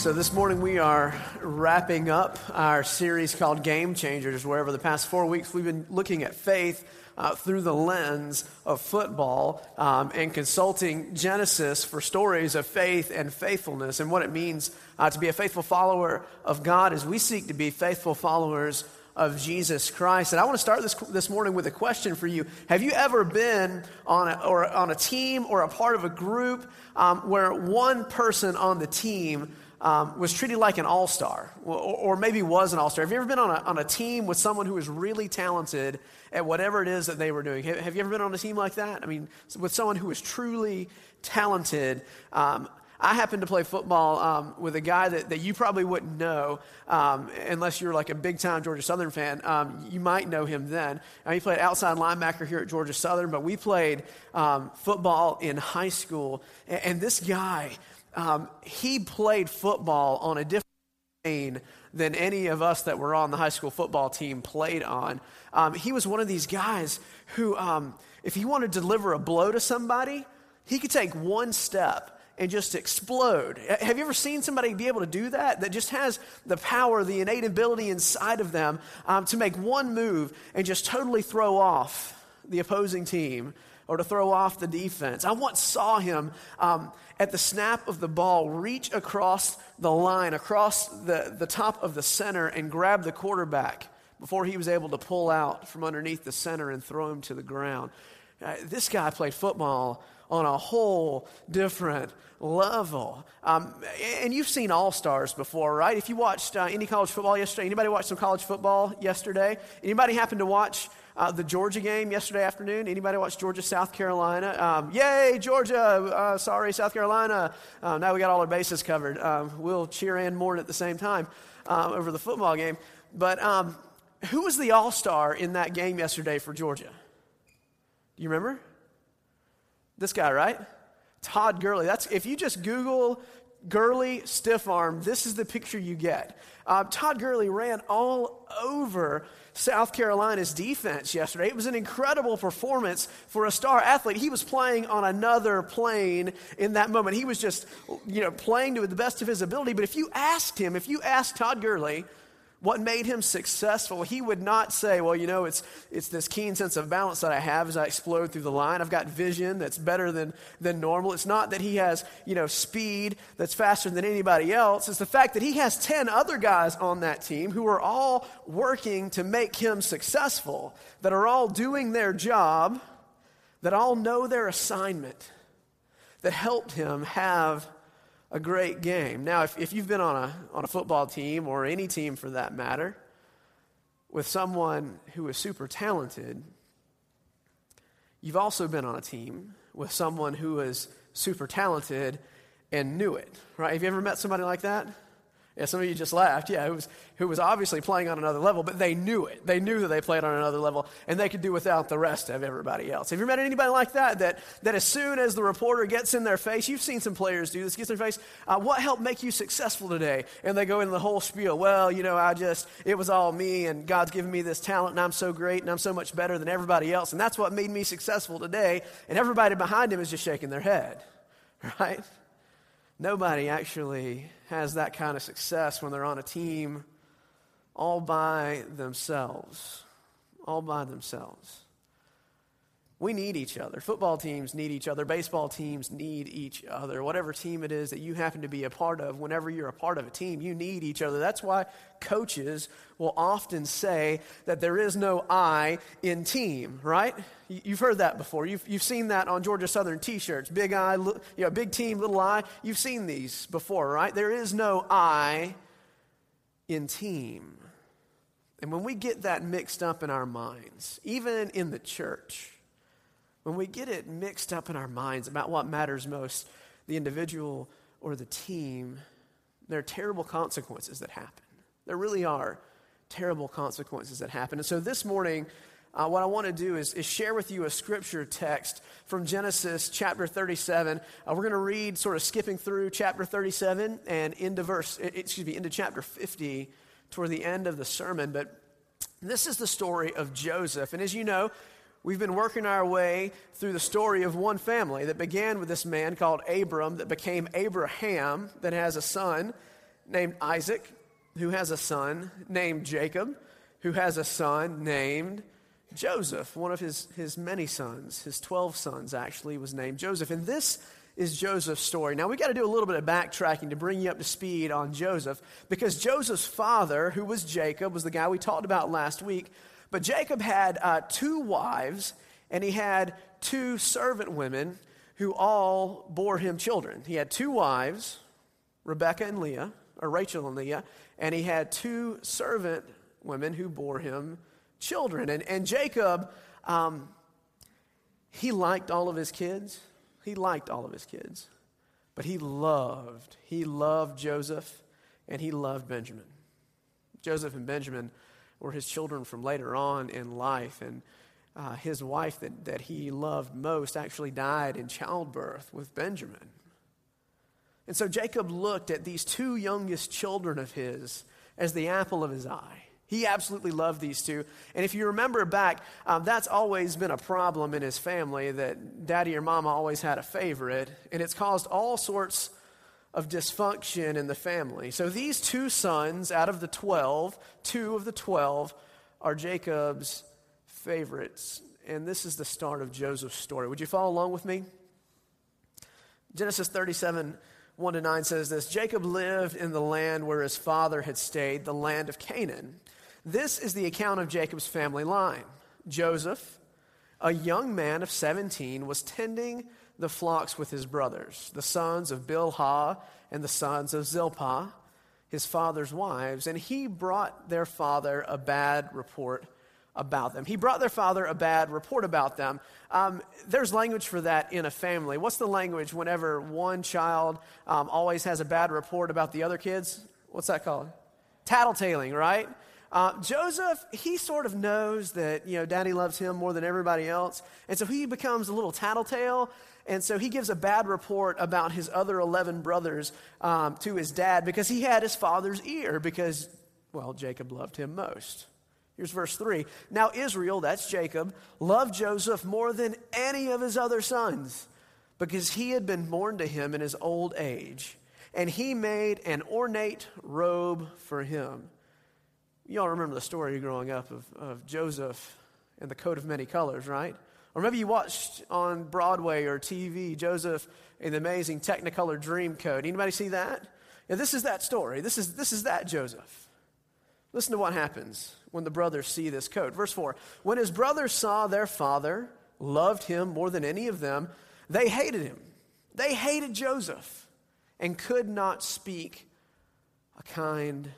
So, this morning we are wrapping up our series called Game Changers, where over the past four weeks we've been looking at faith uh, through the lens of football um, and consulting Genesis for stories of faith and faithfulness and what it means uh, to be a faithful follower of God as we seek to be faithful followers of Jesus Christ. And I want to start this, this morning with a question for you. Have you ever been on a, or on a team or a part of a group um, where one person on the team um, was treated like an all star, or, or, maybe was an all star. Have you ever been on a, on a team with someone who was really talented at whatever it is that they were doing? Have, have you ever been on a team like that? I mean, with someone who was truly talented. Um, I happened to play football um, with a guy that, that you probably wouldn't know um, unless you're like a big time Georgia Southern fan. Um, you might know him then. Uh, he played outside linebacker here at Georgia Southern, but we played um, football in high school. And, and this guy, um, he played football on a different plane than any of us that were on the high school football team played on. Um, he was one of these guys who, um, if he wanted to deliver a blow to somebody, he could take one step and just explode. Have you ever seen somebody be able to do that? That just has the power, the innate ability inside of them um, to make one move and just totally throw off the opposing team or to throw off the defense. I once saw him um, at the snap of the ball reach across the line, across the, the top of the center, and grab the quarterback before he was able to pull out from underneath the center and throw him to the ground. Uh, this guy played football on a whole different level. Um, and you've seen All Stars before, right? If you watched uh, any college football yesterday, anybody watch some college football yesterday? Anybody happen to watch uh, the Georgia game yesterday afternoon? Anybody watch Georgia South Carolina? Um, yay, Georgia! Uh, sorry, South Carolina. Uh, now we got all our bases covered. Um, we'll cheer and mourn at the same time uh, over the football game. But um, who was the All Star in that game yesterday for Georgia? Do you remember? This guy, right? Todd Gurley. That's if you just Google Gurley stiff arm, this is the picture you get. Uh, Todd Gurley ran all over South Carolina's defense yesterday. It was an incredible performance for a star athlete. He was playing on another plane in that moment. He was just, you know, playing to the best of his ability. But if you asked him, if you asked Todd Gurley, what made him successful, he would not say, Well, you know, it's, it's this keen sense of balance that I have as I explode through the line. I've got vision that's better than, than normal. It's not that he has, you know, speed that's faster than anybody else. It's the fact that he has 10 other guys on that team who are all working to make him successful, that are all doing their job, that all know their assignment, that helped him have a great game. Now, if, if you've been on a, on a football team or any team for that matter with someone who is super talented, you've also been on a team with someone who is super talented and knew it, right? Have you ever met somebody like that? Yeah, some of you just laughed. Yeah, who was, who was obviously playing on another level, but they knew it. They knew that they played on another level, and they could do without the rest of everybody else. Have you met anybody like that? That, that as soon as the reporter gets in their face, you've seen some players do this, gets in their face, uh, what helped make you successful today? And they go into the whole spiel. Well, you know, I just, it was all me, and God's given me this talent, and I'm so great, and I'm so much better than everybody else, and that's what made me successful today. And everybody behind him is just shaking their head, right? Nobody actually has that kind of success when they're on a team all by themselves. All by themselves. We need each other. Football teams need each other. Baseball teams need each other. Whatever team it is that you happen to be a part of, whenever you're a part of a team, you need each other. That's why coaches will often say that there is no I in team, right? You've heard that before. You've, you've seen that on Georgia Southern t shirts. Big I, you know, big team, little I. You've seen these before, right? There is no I in team. And when we get that mixed up in our minds, even in the church, when we get it mixed up in our minds about what matters most, the individual or the team, there are terrible consequences that happen. There really are terrible consequences that happen. And so this morning, uh, what I want to do is, is, share with you a scripture text from Genesis chapter 37. Uh, we're going to read, sort of skipping through chapter 37 and into verse, excuse me, into chapter 50 toward the end of the sermon. But this is the story of Joseph. And as you know, We've been working our way through the story of one family that began with this man called Abram, that became Abraham, that has a son named Isaac, who has a son named Jacob, who has a son named Joseph. One of his, his many sons, his 12 sons actually, was named Joseph. And this is Joseph's story. Now, we got to do a little bit of backtracking to bring you up to speed on Joseph, because Joseph's father, who was Jacob, was the guy we talked about last week. But Jacob had uh, two wives, and he had two servant women who all bore him children. He had two wives, Rebecca and Leah, or Rachel and Leah, and he had two servant women who bore him children. And, and Jacob, um, he liked all of his kids. He liked all of his kids. But he loved, he loved Joseph and he loved Benjamin. Joseph and Benjamin were his children from later on in life. And uh, his wife that, that he loved most actually died in childbirth with Benjamin. And so Jacob looked at these two youngest children of his as the apple of his eye. He absolutely loved these two. And if you remember back, um, that's always been a problem in his family that daddy or mama always had a favorite, and it's caused all sorts of dysfunction in the family. So these two sons out of the 12, two of the 12, are Jacob's favorites. And this is the start of Joseph's story. Would you follow along with me? Genesis 37 1 to 9 says this Jacob lived in the land where his father had stayed, the land of Canaan. This is the account of Jacob's family line. Joseph, a young man of 17, was tending the flocks with his brothers, the sons of Bilhah and the sons of Zilpah, his father's wives, and he brought their father a bad report about them. He brought their father a bad report about them. Um, there's language for that in a family. What's the language whenever one child um, always has a bad report about the other kids? What's that called? Tattletaling, right? Uh, Joseph, he sort of knows that, you know, daddy loves him more than everybody else. And so he becomes a little tattletale. And so he gives a bad report about his other 11 brothers um, to his dad because he had his father's ear because, well, Jacob loved him most. Here's verse 3. Now Israel, that's Jacob, loved Joseph more than any of his other sons because he had been born to him in his old age. And he made an ornate robe for him. You all remember the story growing up of, of Joseph and the coat of many colors, right? Or maybe you watched on Broadway or TV Joseph in the amazing Technicolor Dream Dreamcoat. Anybody see that? Yeah, this is that story. This is, this is that Joseph. Listen to what happens when the brothers see this coat. Verse 4 When his brothers saw their father loved him more than any of them, they hated him. They hated Joseph and could not speak a kind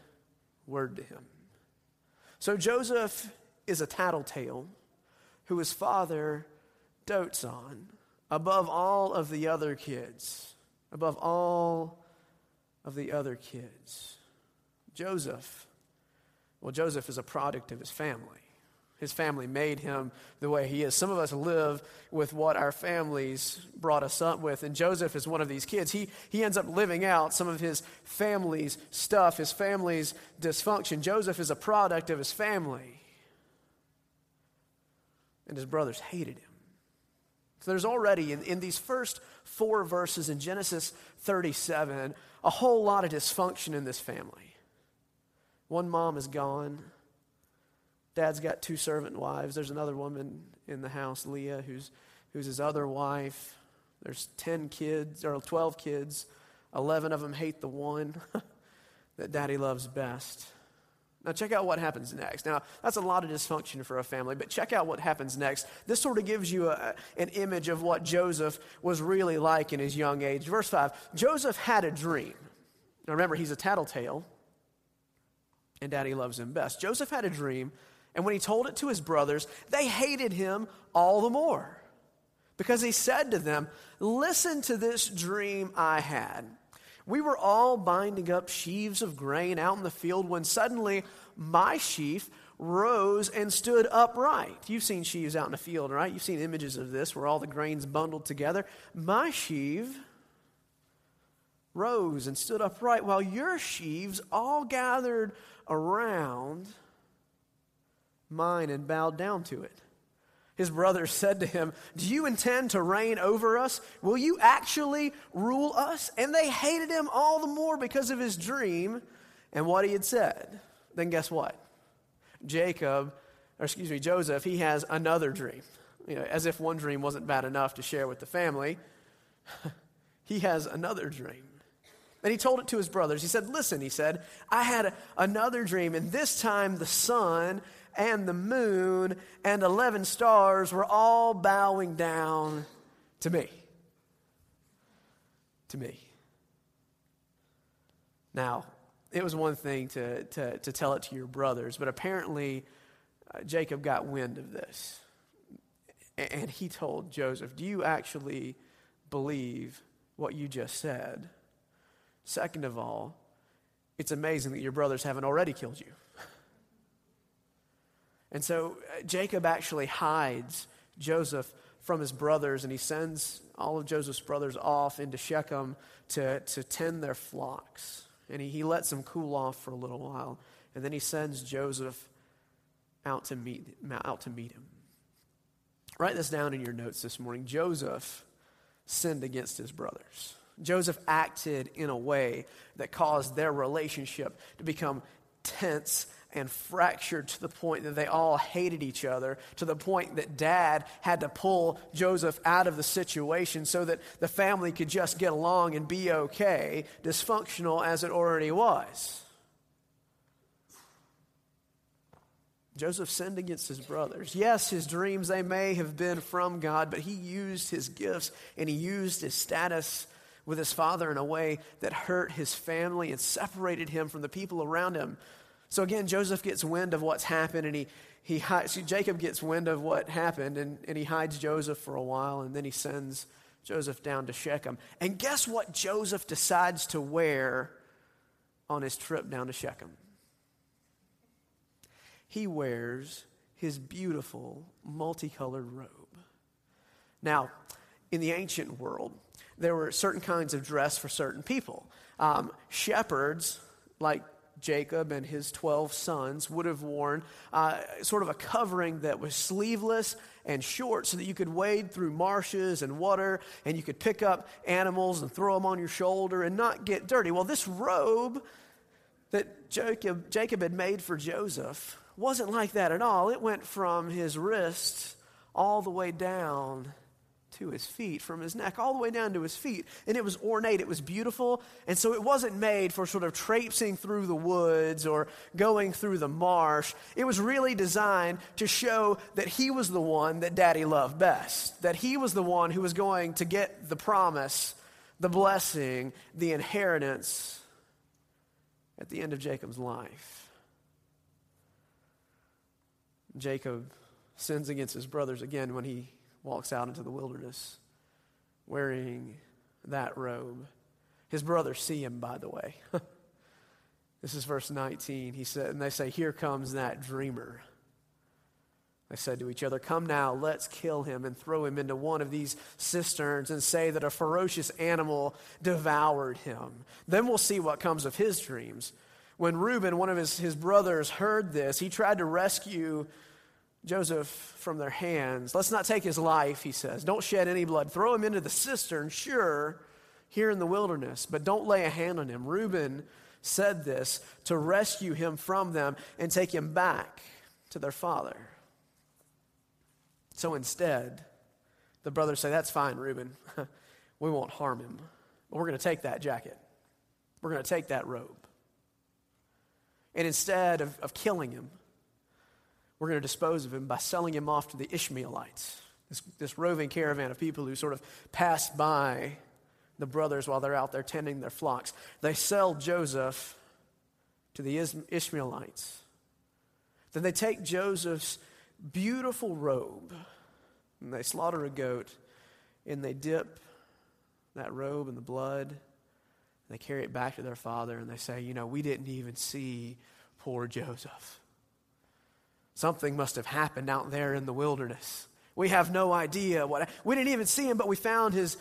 word to him. So Joseph is a tattletale who his father dotes on above all of the other kids, above all of the other kids. Joseph, well, Joseph is a product of his family. His family made him the way he is. Some of us live with what our families brought us up with. And Joseph is one of these kids. He, he ends up living out some of his family's stuff, his family's dysfunction. Joseph is a product of his family. And his brothers hated him. So there's already, in, in these first four verses in Genesis 37, a whole lot of dysfunction in this family. One mom is gone. Dad's got two servant wives. There's another woman in the house, Leah, who's, who's his other wife. There's 10 kids, or 12 kids. 11 of them hate the one that daddy loves best. Now, check out what happens next. Now, that's a lot of dysfunction for a family, but check out what happens next. This sort of gives you a, an image of what Joseph was really like in his young age. Verse 5 Joseph had a dream. Now, remember, he's a tattletale, and daddy loves him best. Joseph had a dream and when he told it to his brothers, they hated him all the more because he said to them, Listen to this dream I had. We were all binding up sheaves of grain out in the field when suddenly my sheaf rose and stood upright. You've seen sheaves out in the field, right? You've seen images of this where all the grain's bundled together. My sheaf rose and stood upright while your sheaves all gathered around mine and bowed down to it. His brothers said to him, Do you intend to reign over us? Will you actually rule us? And they hated him all the more because of his dream and what he had said. Then guess what? Jacob, or excuse me, Joseph, he has another dream. You know, as if one dream wasn't bad enough to share with the family, he has another dream. And he told it to his brothers. He said, Listen, he said, I had another dream, and this time the sun and the moon and 11 stars were all bowing down to me. To me. Now, it was one thing to, to, to tell it to your brothers, but apparently uh, Jacob got wind of this. And he told Joseph, Do you actually believe what you just said? Second of all, it's amazing that your brothers haven't already killed you. And so uh, Jacob actually hides Joseph from his brothers, and he sends all of Joseph's brothers off into Shechem to, to tend their flocks. And he, he lets them cool off for a little while, and then he sends Joseph out to meet, out to meet him. Write this down in your notes this morning. Joseph sinned against his brothers. Joseph acted in a way that caused their relationship to become tense and fractured to the point that they all hated each other, to the point that dad had to pull Joseph out of the situation so that the family could just get along and be okay, dysfunctional as it already was. Joseph sinned against his brothers. Yes, his dreams, they may have been from God, but he used his gifts and he used his status with his father in a way that hurt his family and separated him from the people around him. So again, Joseph gets wind of what's happened and he, he hides, Jacob gets wind of what happened and, and he hides Joseph for a while and then he sends Joseph down to Shechem. And guess what Joseph decides to wear on his trip down to Shechem? He wears his beautiful multicolored robe. Now, in the ancient world, there were certain kinds of dress for certain people. Um, shepherds, like Jacob and his 12 sons, would have worn uh, sort of a covering that was sleeveless and short so that you could wade through marshes and water and you could pick up animals and throw them on your shoulder and not get dirty. Well, this robe that Jacob, Jacob had made for Joseph wasn't like that at all. It went from his wrists all the way down to his feet, from his neck all the way down to his feet. And it was ornate, it was beautiful. And so it wasn't made for sort of traipsing through the woods or going through the marsh. It was really designed to show that he was the one that daddy loved best, that he was the one who was going to get the promise, the blessing, the inheritance at the end of Jacob's life. Jacob sins against his brothers again when he walks out into the wilderness wearing that robe. His brothers see him, by the way. this is verse 19. He said, and they say, Here comes that dreamer. They said to each other, Come now, let's kill him and throw him into one of these cisterns and say that a ferocious animal devoured him. Then we'll see what comes of his dreams. When Reuben, one of his, his brothers, heard this, he tried to rescue Joseph from their hands. Let's not take his life, he says. Don't shed any blood. Throw him into the cistern, sure, here in the wilderness, but don't lay a hand on him. Reuben said this to rescue him from them and take him back to their father. So instead, the brothers say, That's fine, Reuben. we won't harm him. But we're going to take that jacket, we're going to take that robe. And instead of, of killing him, we're going to dispose of him by selling him off to the Ishmaelites, this, this roving caravan of people who sort of pass by the brothers while they're out there tending their flocks. They sell Joseph to the Ishmaelites. Then they take Joseph's beautiful robe and they slaughter a goat and they dip that robe in the blood. And they carry it back to their father and they say, You know, we didn't even see poor Joseph. Something must have happened out there in the wilderness We have no idea what. We didn't even see him, but we found his,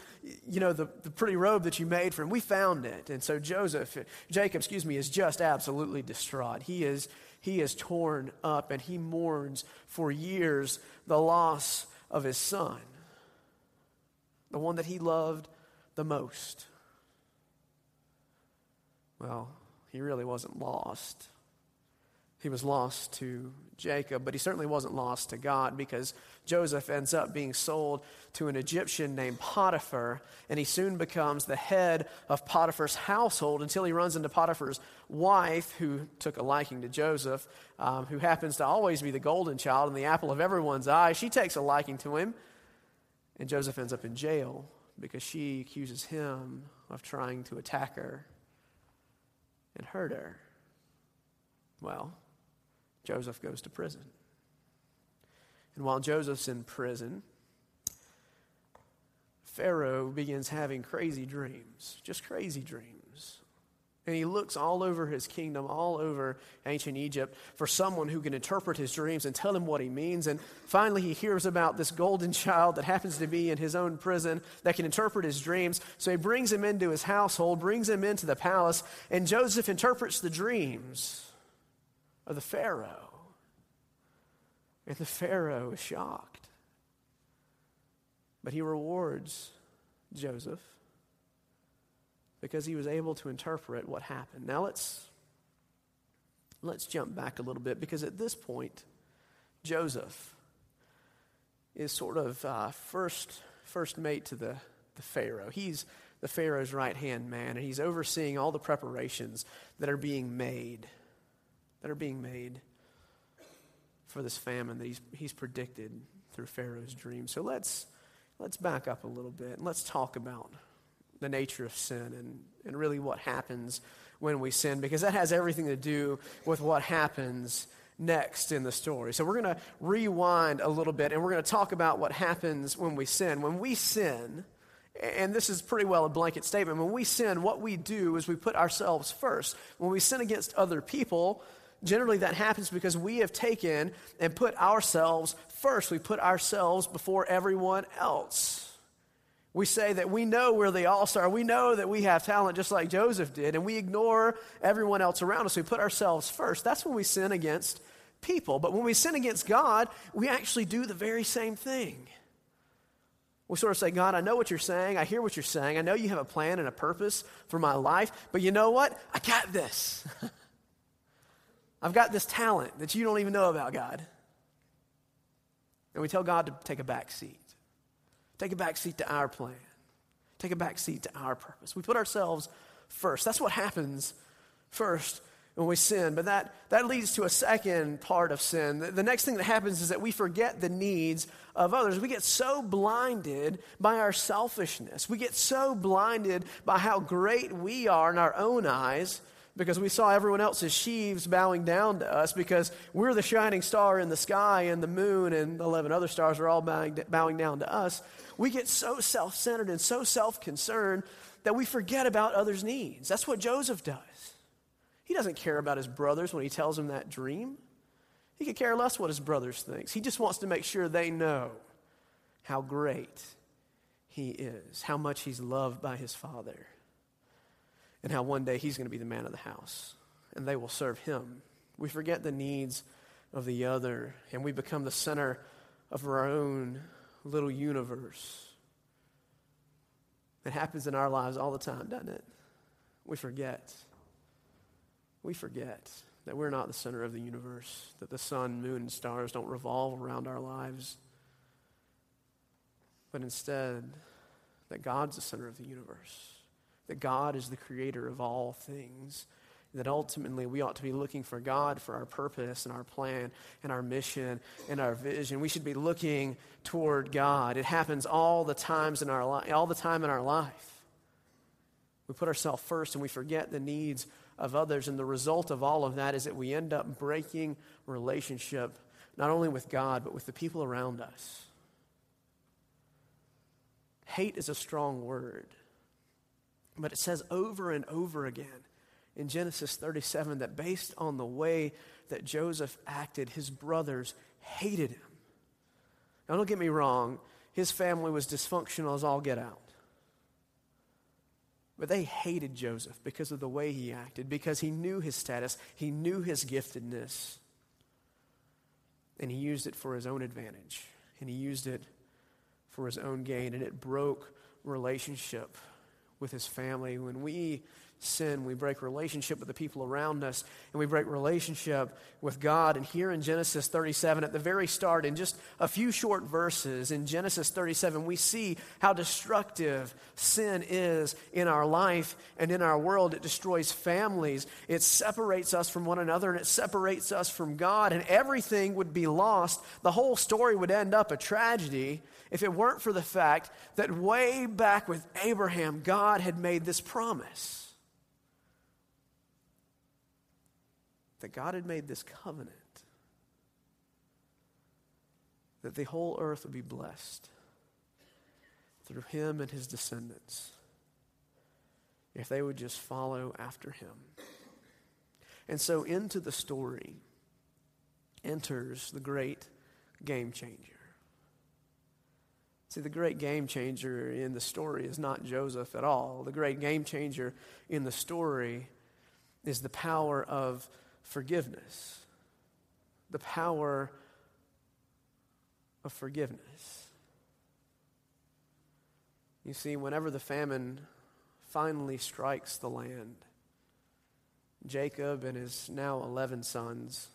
you know, the, the pretty robe that you made for him. We found it. And so Joseph, Jacob, excuse me, is just absolutely distraught. He is, he is torn up and he mourns for years the loss of his son, the one that he loved the most. Well, he really wasn't lost. He was lost to Jacob, but he certainly wasn't lost to God because Joseph ends up being sold to an Egyptian named Potiphar, and he soon becomes the head of Potiphar's household until he runs into Potiphar's wife, who took a liking to Joseph, um, who happens to always be the golden child and the apple of everyone's eye. She takes a liking to him, and Joseph ends up in jail because she accuses him of trying to attack her and hurt her. Well, Joseph goes to prison. And while Joseph's in prison, Pharaoh begins having crazy dreams, just crazy dreams. And he looks all over his kingdom, all over ancient Egypt, for someone who can interpret his dreams and tell him what he means. And finally, he hears about this golden child that happens to be in his own prison that can interpret his dreams. So he brings him into his household, brings him into the palace, and Joseph interprets the dreams of the Pharaoh. And the Pharaoh is shocked. But he rewards Joseph because he was able to interpret what happened. Now let's let's jump back a little bit because at this point Joseph is sort of uh, first first mate to the, the Pharaoh. He's the Pharaoh's right hand man, and he's overseeing all the preparations that are being made, that are being made for this famine that he's, he's predicted through Pharaoh's dream. So let's, let's back up a little bit and let's talk about the nature of sin and, and really what happens when we sin, because that has everything to do with what happens next in the story. So we're going to rewind a little bit and we're going to talk about what happens when we sin. When we sin, and this is pretty well a blanket statement, when we sin, what we do is we put ourselves first. When we sin against other people, Generally, that happens because we have taken and put ourselves first. We put ourselves before everyone else. We say that we know we're the all star. We know that we have talent just like Joseph did, and we ignore everyone else around us. We put ourselves first. That's when we sin against people. But when we sin against God, we actually do the very same thing. We sort of say, God, I know what you're saying. I hear what you're saying. I know you have a plan and a purpose for my life, but you know what? I got this. I've got this talent that you don't even know about, God. And we tell God to take a back seat. Take a back seat to our plan. Take a back seat to our purpose. We put ourselves first. That's what happens first when we sin. But that, that leads to a second part of sin. The, the next thing that happens is that we forget the needs of others. We get so blinded by our selfishness. We get so blinded by how great we are in our own eyes because we saw everyone else's sheaves bowing down to us because we're the shining star in the sky and the moon and 11 other stars are all bowing, bowing down to us. We get so self centered and so self concerned that we forget about others' needs. That's what Joseph does. He doesn't care about his brothers when he tells them that dream. He could care less what his brothers thinks. He just wants to make sure they know how great he is, how much he's loved by his father and how one day he's going to be the man of the house and they will serve him. We forget the needs of the other and we become the center of our own little universe. It happens in our lives all the time, doesn't it? We forget. We forget that we're not the center of the universe, that the sun, moon, and stars don't revolve around our lives, but instead, that God's the center of the universe that God is the creator of all things, that ultimately we ought to be looking for God for our purpose and our plan and our mission and our vision. We should be looking toward God. It happens all the times in our life, all the time in our life. We put ourselves first and we forget the needs of others, and the result of all of that is that we end up breaking relationship not only with God but with the people around us. Hate is a strong word. But it says over and over again in Genesis 37 that based on the way that Joseph acted, his brothers hated him. Now, don't get me wrong, his family was dysfunctional as all get out. But they hated Joseph because of the way he acted, because he knew his status, he knew his giftedness, and he used it for his own advantage, and he used it for his own gain, and it broke relationship with his family. When we sin, we break relationship with the people around us, and we break relationship with God. And here in Genesis 37, at the very start, in just a few short verses, in Genesis 37, we see how destructive sin is in our life and in our world. It destroys families, it separates us from one another, and it separates us from God, and everything would be lost. The whole story would end up a tragedy if it weren't for the fact that way back with Abraham, God had made this promise. That God had made this covenant that the whole earth would be blessed through him and his descendants if they would just follow after him. And so into the story enters the great game changer. See, the great game changer in the story is not Joseph at all. The great game changer in the story is the power of forgiveness, the power of forgiveness. You see, whenever the famine finally strikes the land, Jacob and his now 11 sons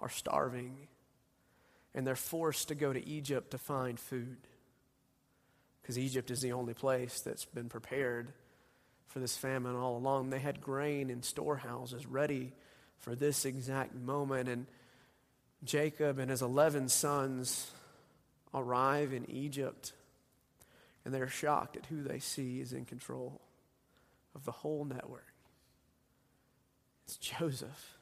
are starving, and they're forced to go to Egypt to find food. Because Egypt is the only place that's been prepared for this famine all along. They had grain in storehouses ready for this exact moment. And Jacob and his 11 sons arrive in Egypt, and they're shocked at who they see is in control of the whole network. It's Joseph.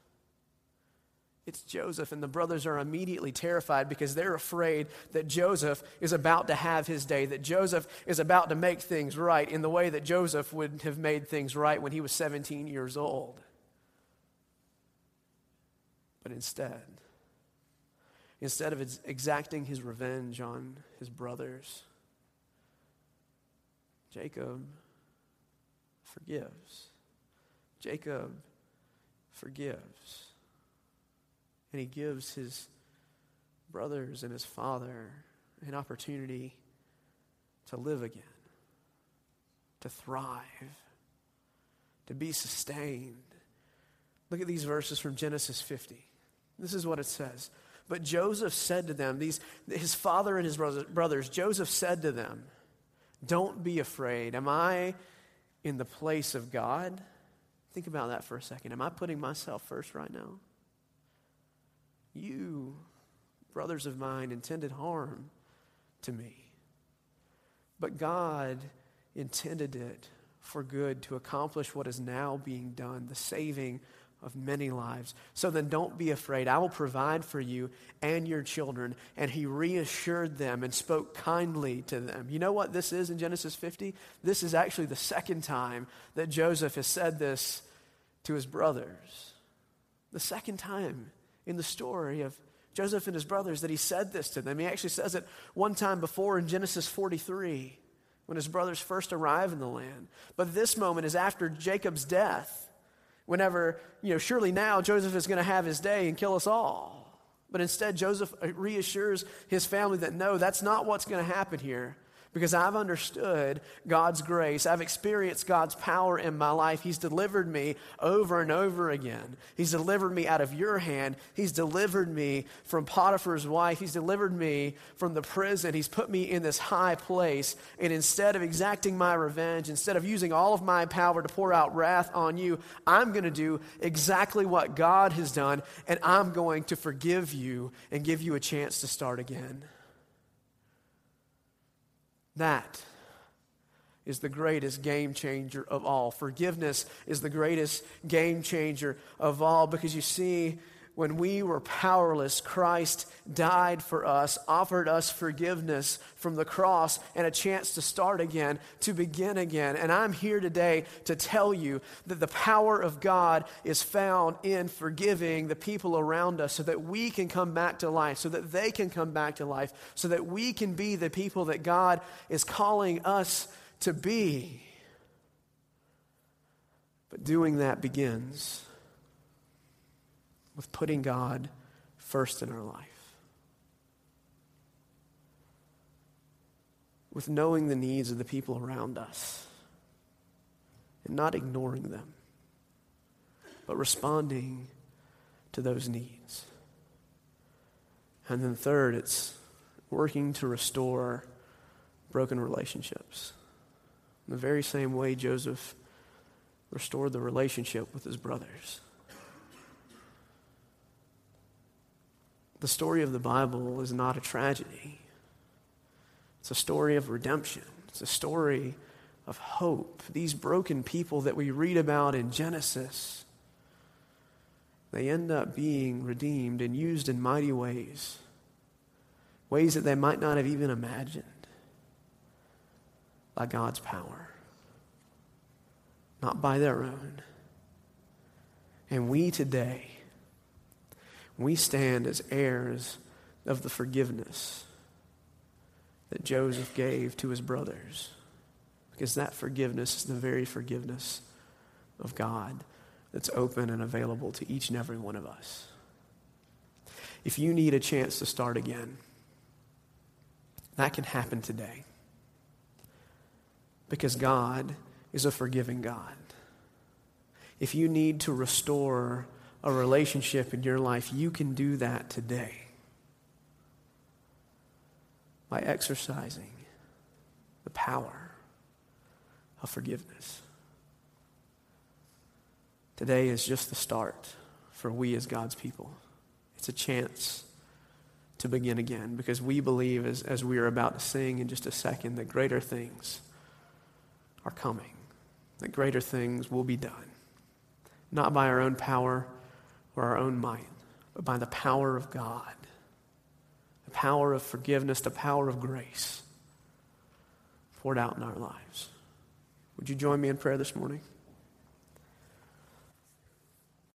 It's Joseph, and the brothers are immediately terrified because they're afraid that Joseph is about to have his day, that Joseph is about to make things right in the way that Joseph would have made things right when he was 17 years old. But instead, instead of exacting his revenge on his brothers, Jacob forgives. Jacob forgives. And he gives his brothers and his father an opportunity to live again, to thrive, to be sustained. Look at these verses from Genesis 50. This is what it says. But Joseph said to them, these, his father and his brothers, Joseph said to them, Don't be afraid. Am I in the place of God? Think about that for a second. Am I putting myself first right now? You, brothers of mine, intended harm to me. But God intended it for good to accomplish what is now being done, the saving of many lives. So then don't be afraid. I will provide for you and your children. And he reassured them and spoke kindly to them. You know what this is in Genesis 50? This is actually the second time that Joseph has said this to his brothers. The second time in the story of Joseph and his brothers that he said this to them. He actually says it one time before in Genesis 43 when his brothers first arrive in the land. But this moment is after Jacob's death whenever, you know, surely now Joseph is going to have his day and kill us all. But instead, Joseph reassures his family that no, that's not what's going to happen here because I've understood God's grace. I've experienced God's power in my life. He's delivered me over and over again. He's delivered me out of your hand. He's delivered me from Potiphar's wife. He's delivered me from the prison. He's put me in this high place. And instead of exacting my revenge, instead of using all of my power to pour out wrath on you, I'm going to do exactly what God has done, and I'm going to forgive you and give you a chance to start again. That is the greatest game changer of all. Forgiveness is the greatest game changer of all because you see, when we were powerless, Christ died for us, offered us forgiveness from the cross and a chance to start again, to begin again. And I'm here today to tell you that the power of God is found in forgiving the people around us so that we can come back to life, so that they can come back to life, so that we can be the people that God is calling us to be. But doing that begins with putting God first in our life. With knowing the needs of the people around us and not ignoring them, but responding to those needs. And then, third, it's working to restore broken relationships. In the very same way Joseph restored the relationship with his brothers. The story of the Bible is not a tragedy. It's a story of redemption. It's a story of hope. These broken people that we read about in Genesis, they end up being redeemed and used in mighty ways, ways that they might not have even imagined by God's power, not by their own. And we today, we stand as heirs of the forgiveness that Joseph gave to his brothers. Because that forgiveness is the very forgiveness of God that's open and available to each and every one of us. If you need a chance to start again, that can happen today. Because God is a forgiving God. If you need to restore a relationship in your life, you can do that today by exercising the power of forgiveness. Today is just the start for we as God's people. It's a chance to begin again because we believe, as, as we are about to sing in just a second, that greater things are coming, that greater things will be done. Not by our own power or our own might, but by the power of God, the power of forgiveness, the power of grace poured out in our lives. Would you join me in prayer this morning?